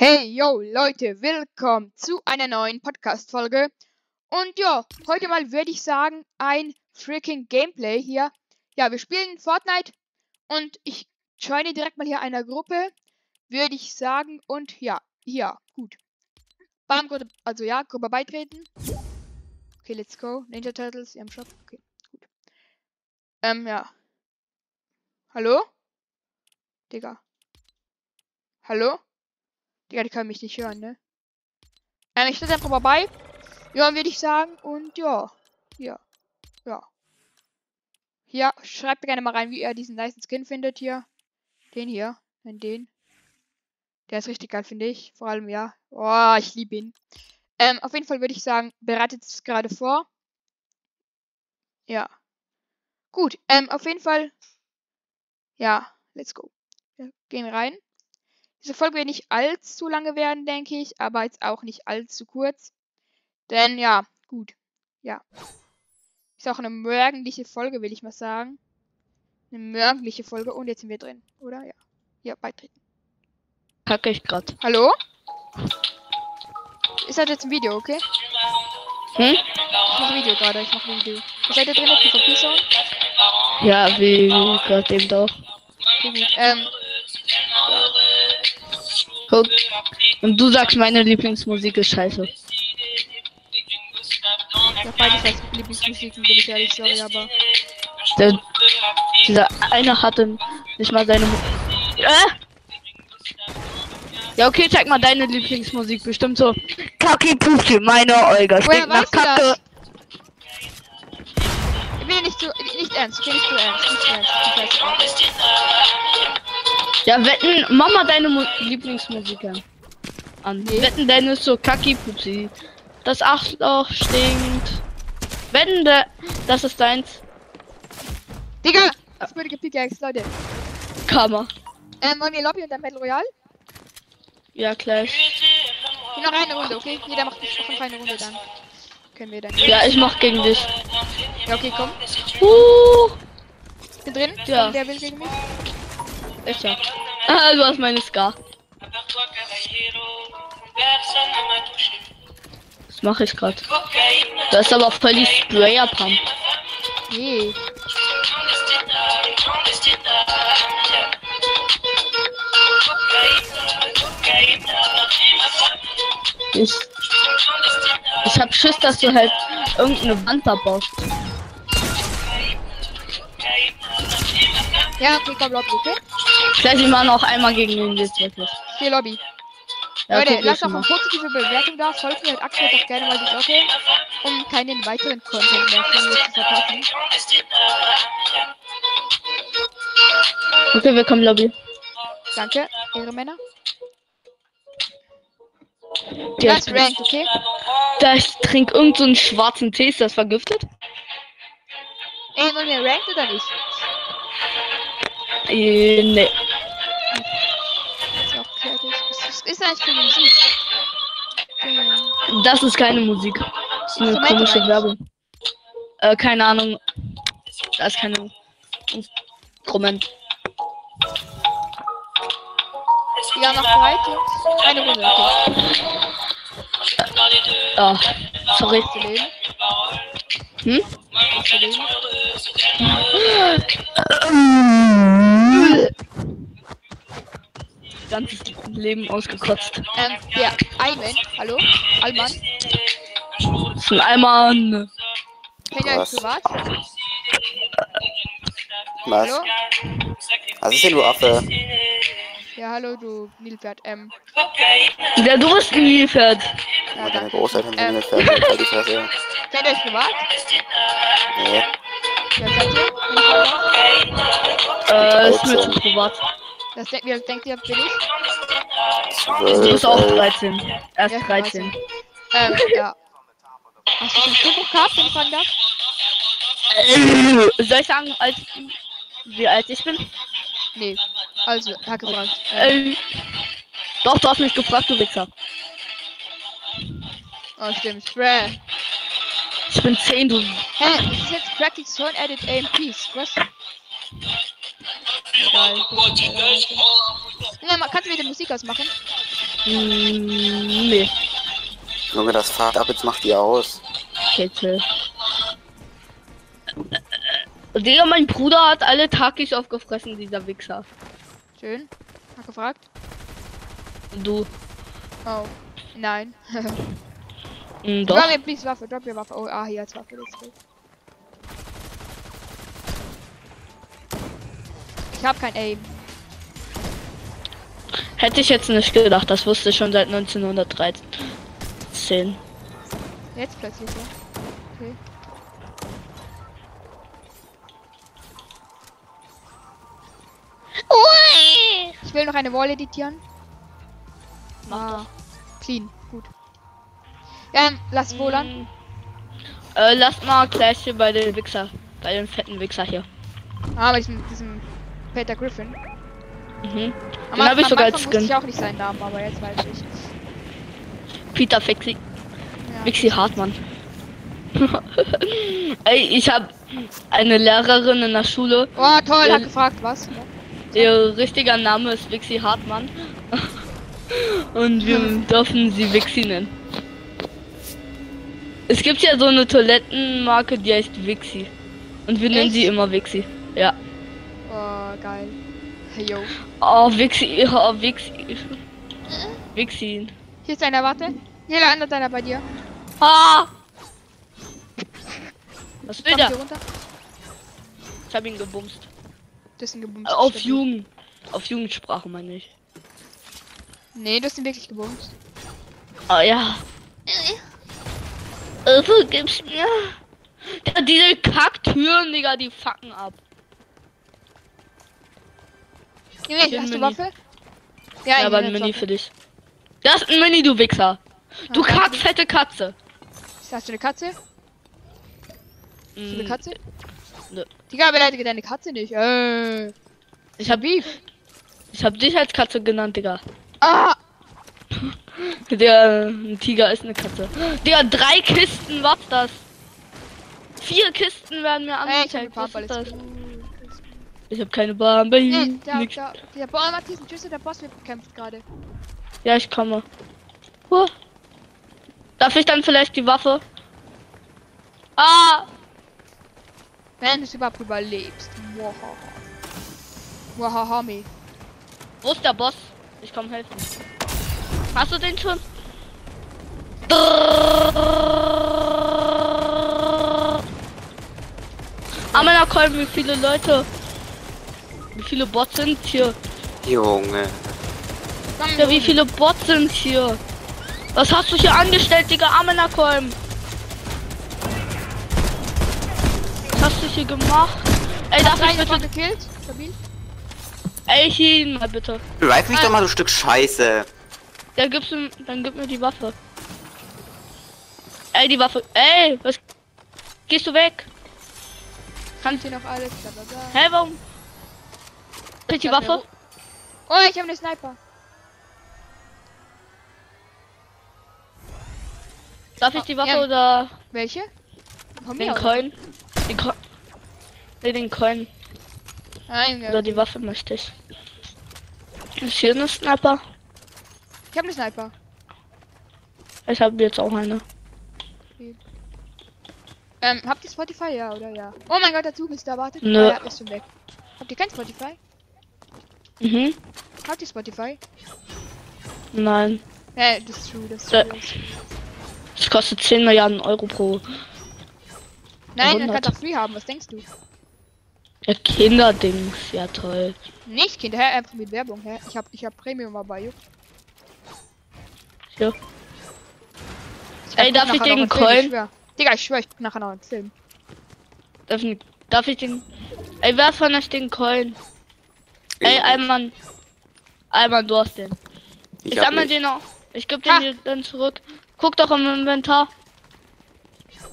Hey, yo, Leute, willkommen zu einer neuen Podcast-Folge. Und ja, heute mal würde ich sagen, ein freaking Gameplay hier. Ja, wir spielen Fortnite und ich joine direkt mal hier einer Gruppe, würde ich sagen. Und ja, ja, gut. Bam, also ja, Gruppe beitreten. Okay, let's go. Ninja Turtles im Shop. Okay, gut. Ähm, ja. Hallo? Digga. Hallo? Digga, die kann mich nicht hören, ne? Ähm, ich stelle einfach mal bei. Ja, würde ich sagen. Und ja. Ja. Ja. Ja, schreibt gerne mal rein, wie ihr diesen nice Skin findet hier. Den hier. Nein, den. Der ist richtig geil, finde ich. Vor allem, ja. Oh, ich liebe ihn. Ähm, auf jeden Fall würde ich sagen, bereitet es gerade vor. Ja. Gut, ähm, auf jeden Fall. Ja, let's go. Wir gehen rein. Diese Folge wird nicht allzu lange werden, denke ich, aber jetzt auch nicht allzu kurz. Denn ja, gut. Ja. Ist auch eine morgendliche Folge, will ich mal sagen. Eine morgendliche Folge. Und jetzt sind wir drin, oder? Ja. Ja, beitreten. Kacke ich grad. Hallo? Ist das jetzt ein Video, okay? Hm? Ich mache ein Video gerade, ich mache ein Video. Seid ihr drin auf PvP Sound? Ja, wie gerade eben doch. Okay, gut. Ähm, Guck. Und du sagst, meine Lieblingsmusik ist scheiße. ja, beides als Lieblingsmusik, bin ich ehrlich, sorry, aber. Der, dieser eine hatte nicht mal seine. Mu äh? Ja, okay, zeig mal deine Lieblingsmusik. Bestimmt so. Kaki Puffy, meine Olga. Stinkt nach Kacke. Ich bin ja nicht so, nicht ernst, ich bin nicht so ernst, nicht ernst. Nicht. Ja, wetten, mach mal deine Mu Lieblingsmusik an. Nee. Wetten, deine ist so Kaki Pupsi. Das Achtloch stinkt. Wetten, der, das ist deins. Digga! Das würde Pickaxe, Leute. Kammer. Ähm, wollen wir Lobby und dann Battle Royale? Ja, gleich. Hier noch eine Runde, okay? Jeder macht noch eine Runde dann. Können wir dann. Ja, ich mach gegen dich. Ja, okay, komm. Uh, Bin drin? Ja. Und Wer will gegen mich? ich ja. Ah, du hast meine Scar. Das mache ich gerade. Das ist aber voll die Sprayer-Pump. Nee. Ich, ich hab Schiss, dass du halt irgendeine Wand da baust. Ja, okay, komm, Lobby, okay? Vielleicht ich mal noch einmal gegen den jetzt wirklich. Okay, Lobby. Ja, Leute, lasst doch mal. positive Bewertung da. Folgt mir und aktiviert doch gerne mal die Glocke, um keinen weiteren Content mehr von mir zu verpassen. Okay, willkommen Lobby. Danke, ihre Männer. Ist ranked, okay? da ich trinke irgend so einen schwarzen Tee, ist das vergiftet? Ey, wollen wir ranked oder nicht? Äh, nee. Ist auch fertig. Was ist, ist eigentlich für Musik? Äh, Das ist keine Musik. Das ist eine Instrumente komische. Werbung. Äh, keine Ahnung. Das ist keine Instrument. Ja, noch bereit jetzt? Eine Runde, okay. Ah, sorry. Zu leben. Hm? Leben. Ganzes Leben ausgekotzt. Ähm, der Ayman, hallo? Alman, ein kennt ihr euch Was? privat? Was? Hallo? Was ist denn, du Affe? Ja, hallo, du Nilpferd. Ähm, Ja, du bist ein Nilpferd. ja, Deine danke. Großeltern sind Ähm. fertig, halt die Fresse. Kennt ihr euch privat? Nee, Wer seid ihr? Äh, ist mir zu 13. privat. Das denkt, wie denkt ihr, bin ich? Du bist auch 12, 13. Erst Ja, 13. Ähm, ja. Hast du schon Stimmbruch gehabt, wenn ich fragen darf? Äh, Soll ich sagen, als, wie alt ich bin? Nee. Also, hat gefragt. Ähm, Äh, doch, du hast mich gefragt, du Wichser. oh, stimmt. Bruh. Ich bin 10, du. Hä? Das ist jetzt Practice Zone Edit AMPs. Was? Egal. Ja, mal- kannst du wieder Musik ausmachen? Hm, nee. Junge, das Fahrt ab, jetzt macht ihr aus. Kette. Digga, mein Bruder hat alle Takis aufgefressen, dieser Wichser. Schön. Hat gefragt. Du. Oh. Nein. Hm, doch. Drop mir please Waffe, drop mir Waffe. Oh, ah, hier als Waffe. Das ist gut. Ich hab kein Aim. Hätte ich jetzt nicht gedacht, das wusste ich schon seit 1913. Jetzt plötzlich, ja. Okay. Ich will noch eine Wall editieren. Mach Ah, clean, gut. Ähm, lass wohl an. Hm. Äh, lass mal gleich hier bei den Wichser. Bei den fetten Wichser hier. Ah, bei diesem, diesem Peter Griffin. Mhm. Am, Den hab ich am sogar Anfang als Skin. ich auch nicht seinen Namen, aber jetzt weiß ich. Peter Fixi. Ja. Wixi Hartmann. Ey, ich habe eine Lehrerin in der Schule. Oh, toll, Ja. hat gefragt, was? Ihr richtiger Name ist Wixi Hartmann. Und wir dürfen sie Wixi nennen. Es gibt ja so eine Toilettenmarke, die heißt Wixi. Und wir nennen Echt? sie immer Wixi. Ja. Oh, geil. Hey, yo. Oh, Wixi, oh, Wixi. Wixi. Hier ist einer, warte. Hier landet einer bei dir. Ah! Was will der? Ich hab ihn gebumst. Das ein gebumst. Auf Stabil. Jugend. Auf Jugendsprache meine ich. Nee, du hast ihn wirklich gebumst. Oh ja. Äh, vergib's mir. Ja, diese Kacktüren, Digga, die fucken ab. Junge, ein hast du Mini. Waffe? Ja, ich aber ein Mini für dich. Das ist ein Mini, du Wichser. Du Ah, kackfette Katze. Hast du eine Katze? Hast du eine Mm, Katze? nö. Digga, beleidige deine Katze nicht. Äh. Ich hab Beef. Ich hab dich als Katze genannt, Digga. Ah! Der ein Tiger ist eine Katze. Digga, drei Kisten, was das? Vier Kisten werden mir angezeigt. Was Papa, ist das? Ich hab keine Bombe. Nee, der, Nix. der, der Boah, Matthias, tschüss, der Boss wird bekämpft gerade. Ja, ich komme. Huh. Darf ich dann vielleicht die Waffe? Ah! Wenn du überhaupt überlebst. Wow, Homie. Wo ist der Boss? Ich komm helfen. Hast du den schon? Ah, meiner Kolben, wie viele Leute? Wie viele Bots sind hier? Junge. Ja, wie viele Bots sind hier? Was hast du hier angestellt, Digga? Amenakolm? Was hast du hier gemacht? Ey, darf ich bitte... gekillt. Stabil. Ey, hier ihn mal bitte. Revive mich doch mal, du Stück Scheiße. Ja, gib's ihm, dann gib mir die Waffe. Ey, die Waffe. Ey, was? Gehst du weg? Kannst du noch alles? Bla, bla, bla. Hä, warum? Die Waffe? Oh, ich habe eine Sniper. Darf ich die Waffe Ja. oder Welche? Von den. Coin? Den Coin. Nee, den Coin. Nein, ja. Oder die Waffe möchte ich. Ist hier eine Sniper? Ich habe eine Sniper. Ich habe jetzt auch eine. Ähm, habt ihr Spotify? Ja, oder ja? Oh mein Gott, der Zug ist da, wartet. Nö. Ah, ja, ist schon weg. Habt ihr kein Spotify? Mhm. Habt ihr Spotify? Nein. Ja, das ist true, das ist true. Das kostet 10 Milliarden Euro pro Nein, man 100. kann doch free haben, was denkst du? ja, Kinderdings. Ja, toll. Nicht, Kinder, hä? Einfach mit Werbung, hä? Ich hab, ich hab Premium aber juckt. Ja. Ich Ey, darf ich noch Film, Coin? Digga, ich schwör, ich guck nachher noch einen Film. Darf, ich- darf ich den. Ey, wer von euch den Coin? Ey, Alman. Alman, du hast den. Ich, Ich sammle den auch. Ich geb den dir dann zurück. Guck doch im Inventar.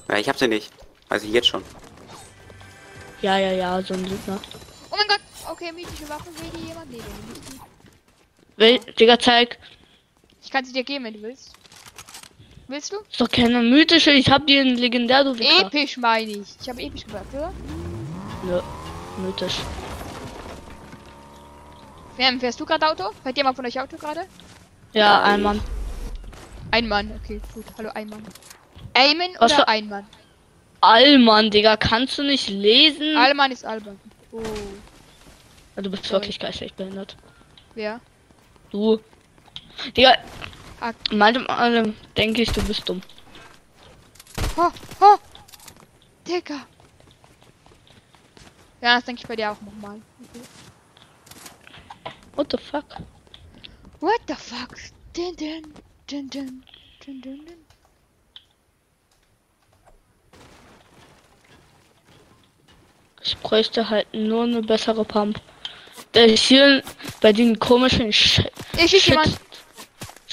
Ja, ich hab sie nicht. Weiß ich jetzt schon. Ja, ja, ja, so ein Lügner. Oh mein Gott, okay, mythische Waffe, will die jemand? Nee. Will, Digga, zeig. Ich kann sie dir geben, wenn du willst. Willst du? Ist doch keine mythische. Ich hab die in legendär, du Wichser. Episch meine ich. Ich habe episch gesagt, oder? Nö, mythisch. Wer fährst du gerade Auto? Fährt jemand von euch Auto gerade? Ja, ein Mann. Ein Mann, okay, gut. Hallo, ein Mann. Ayman Was oder für- ein Mann? Allmann, Digga, kannst du nicht lesen? Allmann ist Alban. Oh, du bist wirklich geistig behindert. wer? Du. Digga, Ah. manchmal denke ich, du bist dumm. Ho, ho! Digga! Ja, das denke ich bei dir auch nochmal. Okay. What the fuck? What the fuck? Din, din, din, din, din, din, din. Ich bräuchte halt nur eine bessere Pump. Der hier bei den komischen Sh Ich Shit, jemand.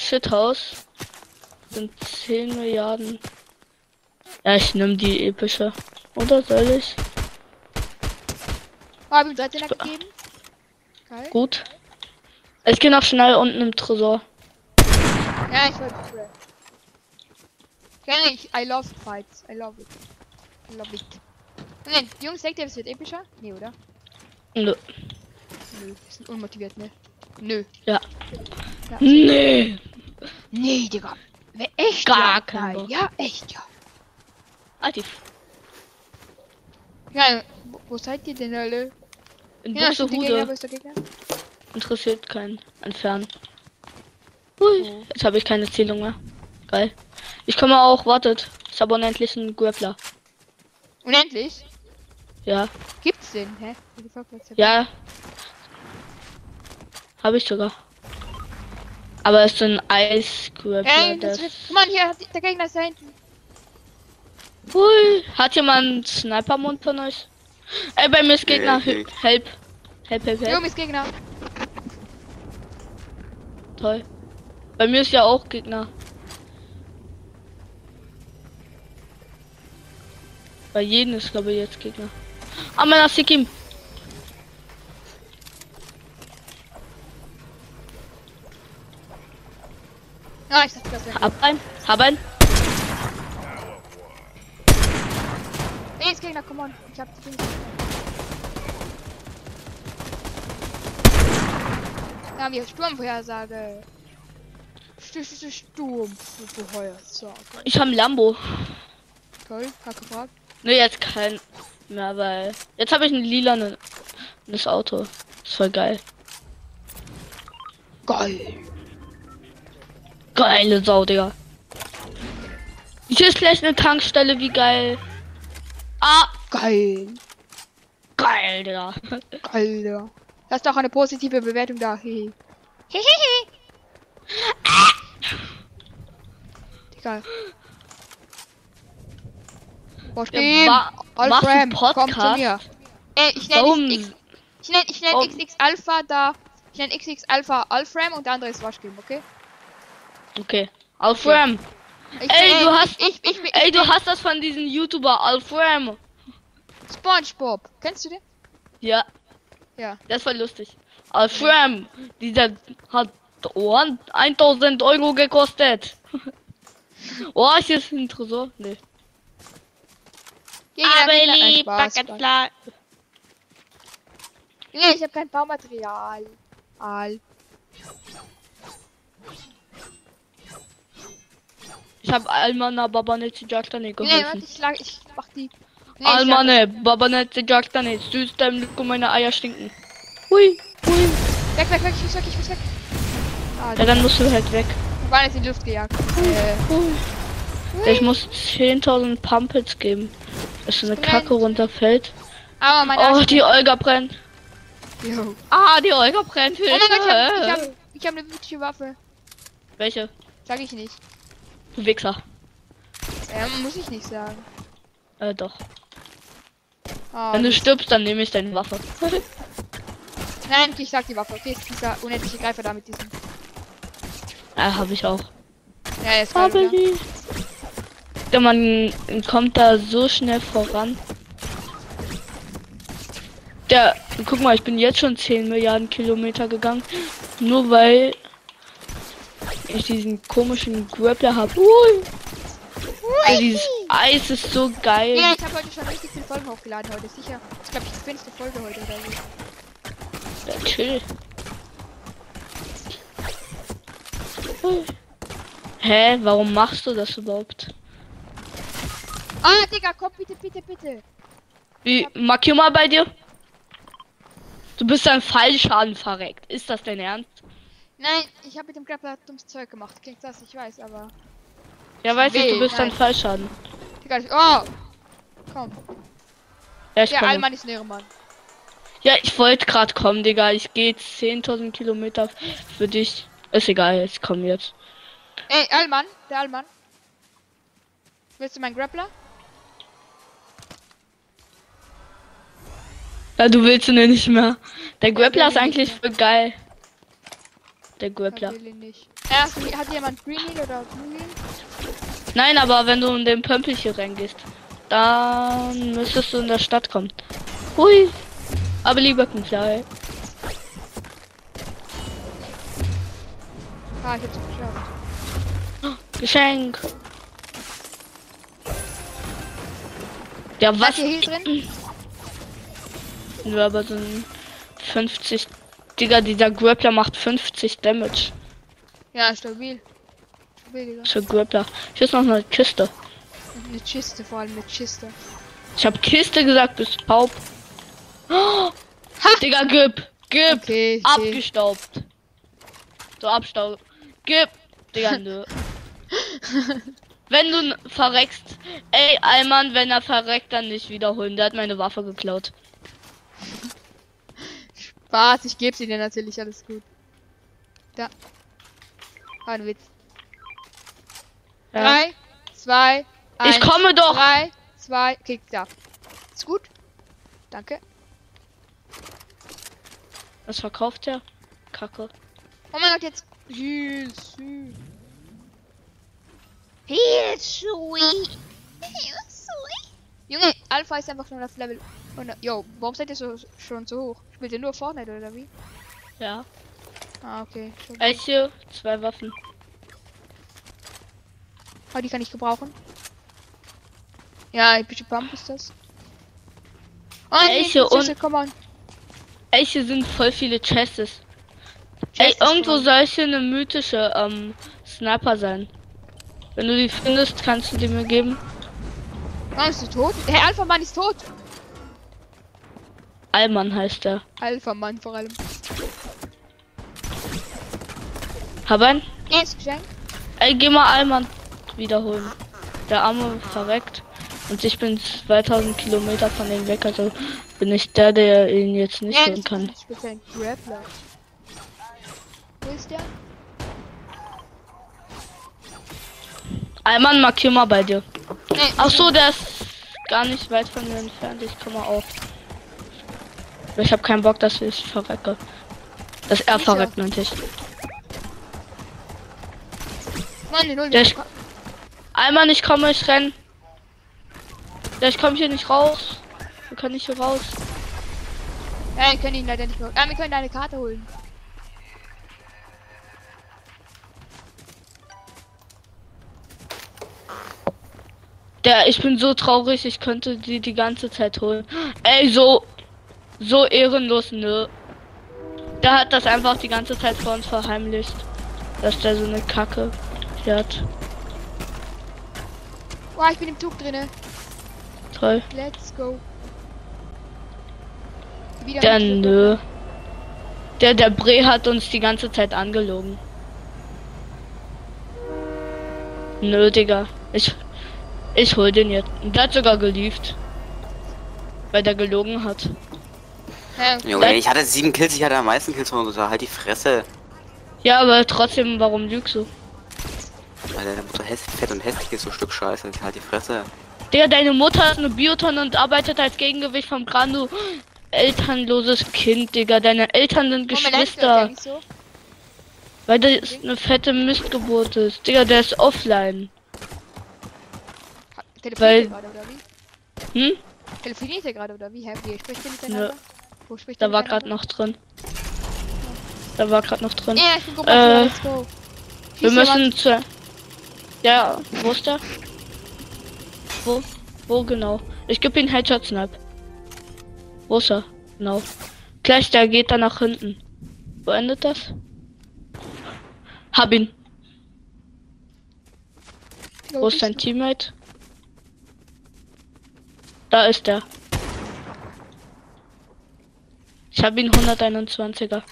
Shithouse sind 10 Milliarden. Ja, ich nehme die epische. Oder soll ich? Oh, hab ihm 13er gegeben. Geil. Gut. Ich gehe noch schnell unten im Tresor. Ja, ich wollte Fred. Kenn ich. I love fights. I love it. I love it. Nein, Jungs, denkt ihr, es wird epischer? Nee, oder? Nö. Nö, wir sind unmotiviert, ne? Nö. Ja. Ja. Nee. Nee, Digga. Wer echt? Gar ja? kein Nein. Bock. Ja, echt, ja. Die Ja, wo, wo seid ihr denn alle? in Ja, Buxtehude interessiert keinen. Entfernen. Hui. Oh. Jetzt habe ich keine Zählung mehr. Geil. Ich komme auch, wartet. Ich habe unendlich einen Grappler. Unendlich? Ja. Gibt's den? Hä? Ja. Habe ich sogar. Aber es ist ein Eis-Grappler. Ey, das das- wird. Guck mal, hier, hat der Gegner ist da hinten. Hui. Hat jemand Sniper-Mund von euch? Ey, bei mir ist Gegner. Help. Help, help, help. Junge ist Gegner. Toll. Bei mir ist ja auch Gegner. Bei jedem ist glaube ich jetzt Gegner. Ah, meiner Sikim. Ja, ich dachte, das wäre. Hab ein. Hab ein. Ey, ist Gegner, komm on. Ich hab die Dings. Da haben wir Sturmvorhersage. St- St- Sturmvorhersage. Ich habe ein Lambo. Toll, hab gefragt. Ne, jetzt kein mehr, weil jetzt habe ich ein lilanes Auto. Ist voll geil. Geil. Geile Sau, Digga. Hier ist gleich eine Tankstelle, wie geil. Ah, Geil. geil, Digga. Geil, ja. Lass doch eine positive Bewertung da. Hehe. Hehehe. Egal. Boah, stehen. wa- machst du Alfram, komm zu mir. Ey, ich nenne ich, ich ich nenn Warum? XX Alpha da. Ich nenne XX Alpha Alfram und der andere ist Waschgame, okay? Okay. Alfram. Ich, Ey, du hast- Ich, ich, ich, Ey, du hast das von diesem YouTuber Alfram. SpongeBob. Kennst du den? Ja, Ja. das war lustig. Alfram, dieser hat one- 1000 Euro gekostet. oh, ist jetzt ein Tresor? Nee. Nein, Spaß, Spaß. klar. Nee, ich habe kein Baumaterial. Al. Ich hab Almana Babanetzi Jaktane Nee, warte, ich lag, ich mach die. Nee, ich Almane Babanetzi Jaktane, süß deinem Lücke meine Eier stinken. Hui, hui. Weg, weg, weg, ich muss weg, ich muss weg. Ah, Ja, dann musst du halt weg. jetzt in die Luft gejagt. Äh, Hui. Ich muss 10.000 Pumpets geben, dass so eine Brennt. Kacke runterfällt. aber meine Oh, Arsch- die Olga brennt. Yo. Ah, die Olga brennt. Oh mein Gott, ich hab, ich Hilfe. hab, ich hab eine wirkliche Waffe. Welche? Sag ich nicht. Du Wichser. Ähm, muss ich nicht sagen. Äh, doch. Ah, Wenn du stirbst, dann nehme ich deine Waffe. Nein, ich sag die Waffe. Okay, ist dieser unendliche Greifer da mit diesem. Ja, habe ich auch. Ja, jetzt wieder. die. Der Mann kommt da so schnell voran. Der, guck mal, ich bin jetzt schon 10 Milliarden Kilometer gegangen. Nur weil ich diesen komischen Grappler habe. Ui. Ja, dieses Eis ist so geil. Ja, ich habe heute schon richtig viele Folgen hochgeladen heute, sicher. Ich glaube, die 20. Folge heute oder so. Ja, chill. Hä, warum machst du das überhaupt? Ah, Digga, komm bitte, bitte, bitte. Wie, markier mal bei dir. Du bist ein Fallschaden verreckt. Ist das dein Ernst? Nein, ich habe mit dem Grappler dummes Zeug gemacht. Klingt das, ich weiß, aber. Ja, weiß ich, du bist nein. Fallschaden. Digga, ich, oh! Komm. Ja, ich Der. Allmann ist ein Ehrenmann. Ja, ich wollte gerade kommen, Digga. Ich gehe jetzt 10.000 Kilometer für dich. Ist egal, ich komme jetzt. Ey, Allmann, der Allmann. Willst du meinen Grappler? Ja, du willst ihn ja nicht mehr. Der Grappler ist eigentlich voll geil. Der Grappler. Erst, hat jemand Green Heal oder Blue Heal? Nein, aber wenn du in den Pömpel hier reingehst, dann müsstest du in der Stadt kommen. Hui. Aber lieber Fly. Ah, ich hab's geschafft. Geschenk. Ja, Was hier drin? Nö, aber so ein 50. Digga, dieser Grappler macht 50 Damage. Ja, stabil. Stabil, Digga. Für Grappler. Hier ist noch eine Kiste. Eine Kiste, vor allem eine Kiste. Ich hab Kiste gesagt, bis taub. Oh, Digga, gib. Gib. Okay, ich. Abgestaubt. So abstaub. Gib. Digga, nö. wenn du verreckst. Ey, Alman, wenn er verreckt, dann nicht wiederholen. Der hat meine Waffe geklaut. Spaß, ich gebe sie dir natürlich, alles gut. Da. War ein Witz. Ja. Drei, zwei, eins. Ich komme doch. Drei, zwei, kick da. Ist gut. Danke. Was verkauft der? Kacke. Oh mein Gott, jetzt. Sweet. Heal, sweet. Heal, sweet. Junge, Alpha ist einfach nur auf Level. Und, yo, warum seid ihr so schon so hoch? Spielt ihr nur Fortnite oder wie? Ja. Ah, okay. Schon. Welche? Zwei Waffen. Oh, die kann ich gebrauchen. Ja, epische Pump ist das. Oh, Welche nee, und- come on. Hier sind voll viele Chests. Ey, irgendwo soll hier eine mythische ähm, Sniper sein. Wenn du die findest, kannst du die mir geben. Oh, ist du tot? Herr Alpha Mann ist tot. Allmann heißt der. Alpha Mann vor allem. Hab ein? Yes. Ey, geh mal Allmann wiederholen. Der Arme verreckt. Und ich bin 2000 Kilometer von ihm weg, also bin ich der, der ihn jetzt nicht Ja, holen kann. ein Grappler. Wo ist der? Allmann, markier mal bei dir. Nee, Ach so, der ist gar nicht weit von mir entfernt. Ich komme auch. Ich habe keinen Bock, dass ich verrecke. Dass er Sicher. verreckt, meinte ich. Die Null. Ist- Einmal ich komme, ich renn. Ja, ich komme hier nicht raus. Wir können nicht hier raus. Ja, wir können ihn leider nicht mehr. Ah, wir können eine Karte holen. Der, ich bin so traurig, ich könnte die die ganze Zeit holen. Ey, so, so ehrenlos, nö. Der hat das einfach die ganze Zeit vor uns verheimlicht. Dass der so eine Kacke hat. Boah, ich bin im Zug drinne. Toll. Let's go. Wieder Der, nö. Der, der Bre hat uns die ganze Zeit angelogen. Nö, Digga. Ich, ich hol den jetzt. Und der hat sogar gelieft. Weil der gelogen hat. Ja, Junge, ich hatte sieben Kills, ich hatte am meisten Kills von uns. Halt die Fresse. Ja, aber trotzdem, warum lügst du? Weil der Mutter hässlich, fett und hässlich ist, so ein Stück Scheiße. Halt die Fresse. Digga, deine Mutter ist eine Biotonne und arbeitet als Gegengewicht vom Grando. Elternloses Kind, Digga. Deine Eltern sind Geschwister. so. Weil das eine fette Mistgeburt ist. Digga, der ist offline. Telefoniert Weil- er gerade oder wie? Hm? Telefoniert er gerade oder wie? Hä, wie spricht ihr miteinander? Wo spricht Da war gerade noch drin. Da war gerade noch drin. Ja, ich bin Äh, let's go. Wir müssen jemand. zu. Ja, wo ist der? Wo? Wo genau? Ich gebe ihn Headshot Snap. Wo ist er? Genau. Gleich, der geht dann nach hinten. Wo endet das? Hab ihn. Wo ist dein Teammate? Da ist er. Ich habe ihn 121er.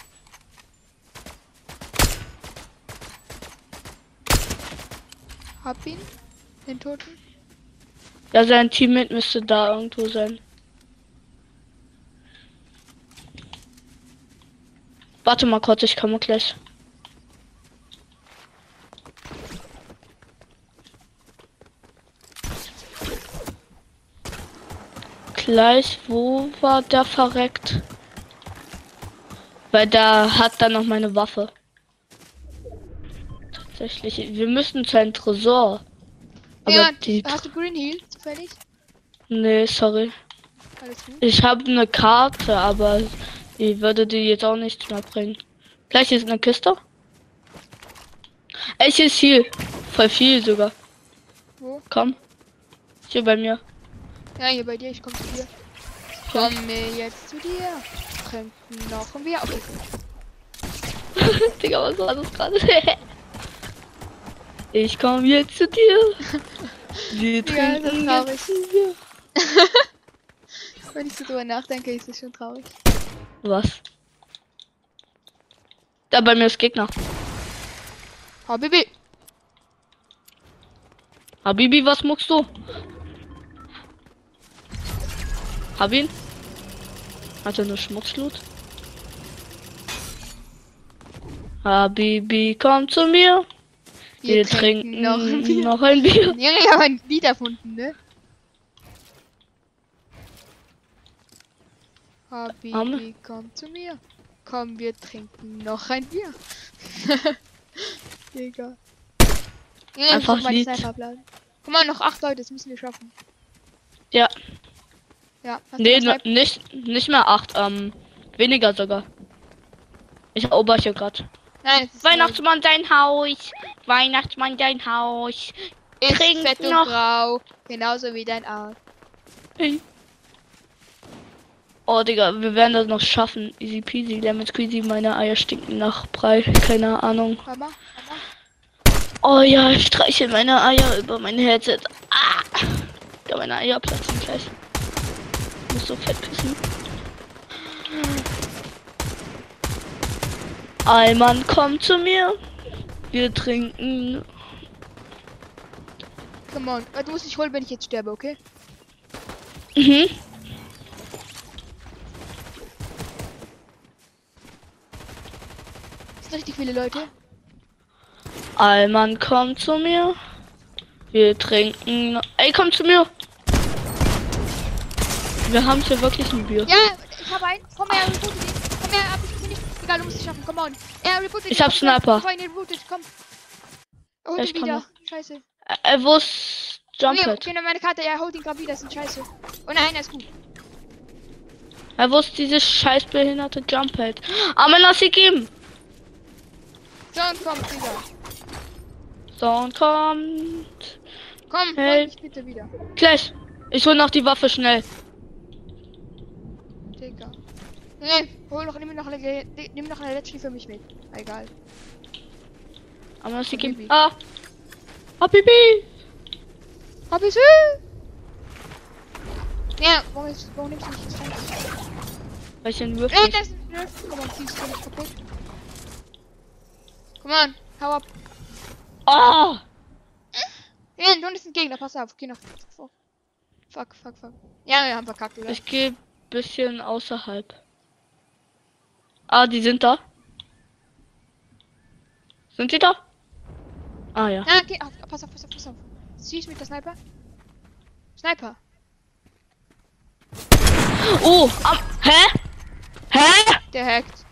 Hab ihn. Den Toten. Ja, sein Teammate müsste da irgendwo sein. Warte mal kurz, ich komme gleich. Gleich, wo war der verreckt? Weil da hat dann noch meine Waffe. Tatsächlich, wir müssen zu einem Tresor. Aber ja, die. hast du Green Heal zufällig? Nee, sorry. Ich habe eine Karte, aber ich würde die jetzt auch nicht mehr bringen. Gleich ist eine Kiste. Es ist hier. Voll viel sogar. Wo? Komm. Hier bei mir. Ja, hier bei dir, ich komm zu dir. Komme jetzt zu dir. Noch Bier. Okay. Digga, was war das gerade? ich komme jetzt zu dir. Wir Ja, das trinken traurig. jetzt zu dir. Wenn ich so drüber nachdenke, ist das schon traurig. Was? Da bei mir ist Gegner. Habibi. Habibi, was muckst du? Hab ihn. Hat er nur Schmutzloot? Habibi, komm zu mir. Wir, trinken, noch ein Bier. noch ein Bier. Junge, ich habe ein Lied erfunden, ne? Habibi, Arme. komm zu mir. Komm, wir trinken noch ein Bier. Digga. Junge, Einfach mal. Guck mal, noch acht Leute, das müssen wir schaffen. Ja, Ja, nee, ne- nicht, nicht mehr acht, ähm, weniger sogar. Ich erober hier grad. Nein, Weihnachtsmann dein Haus, Weihnachtsmann dein Haus. neu. ist trinkt fett und noch. grau. Genauso wie dein Arsch. Oh, Digga, wir werden das noch schaffen. Easy peasy, lemon squeezy, meine Eier stinken nach Brei, keine Ahnung. Mama, Mama. Oh ja, ich streiche meine Eier über mein Headset. Ah! Ja, meine Eier platzen gleich. Muss so fett pissen. Alman, komm zu mir. Wir trinken. Come on. Du musst dich holen, wenn ich jetzt sterbe, okay? Mhm. Sind richtig viele Leute. Alman, komm zu mir. Wir trinken. Ey, komm zu mir. Wir haben hier wirklich ein Bier. Ja, ich habe einen. Komm her, rebootet ihn. Komm her, hab ich nicht. Egal, du musst es schaffen. Komm on. Er rebootet Ich hab Sniper. Komm, rebootet. Komm. Er holt Ja, ihn ich wieder. Scheiße. Äh, wo ist Nee, Jumphead? okay, nimm meine Karte. Er holt ihn gerade wieder. Das ist scheiße. Oh nein, er ist gut. Ja, wo ist dieses scheiß behinderte Jumphead? Aber lass sie geben. So, und komm, Digga. So, und kommt. Komm, Hey. bitte wieder. Gleich. Ich hol noch die Waffe schnell. Digga. Nee, hol noch, nimm noch eine, nimm noch eine letzte für mich mit. Egal. Aber sie geben. Ah. Habibi. Hab ich sie? Ja, warum, ist, warum nimmst du nicht das Fenster? Weil ich den Würfel Ey, das ist ein Nerf. Komm on, ziehst du nicht kaputt. Komm on, hau ab. Ah. Ja, du ist ein Gegner, pass auf. Geh nach vor. Fuck, fuck, fuck. Ja, wir haben verkackt, oder? Ich gehe bisschen außerhalb. Ah, die sind da. Sind sie da? Ah ja. Ja, geh auf. Pass auf, pass auf, pass auf. Siehst mit der Sniper? Sniper. Oh, am, hä? Hä? Der hackt.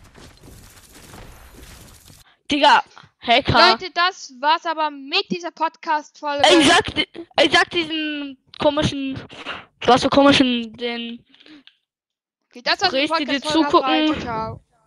Digga, Hacker. Leute, das war's aber mit dieser Podcast-Folge. Ich sag, ich sag diesen komischen, was für komischen, den Okay, das war's du dir zugucken? Ciao.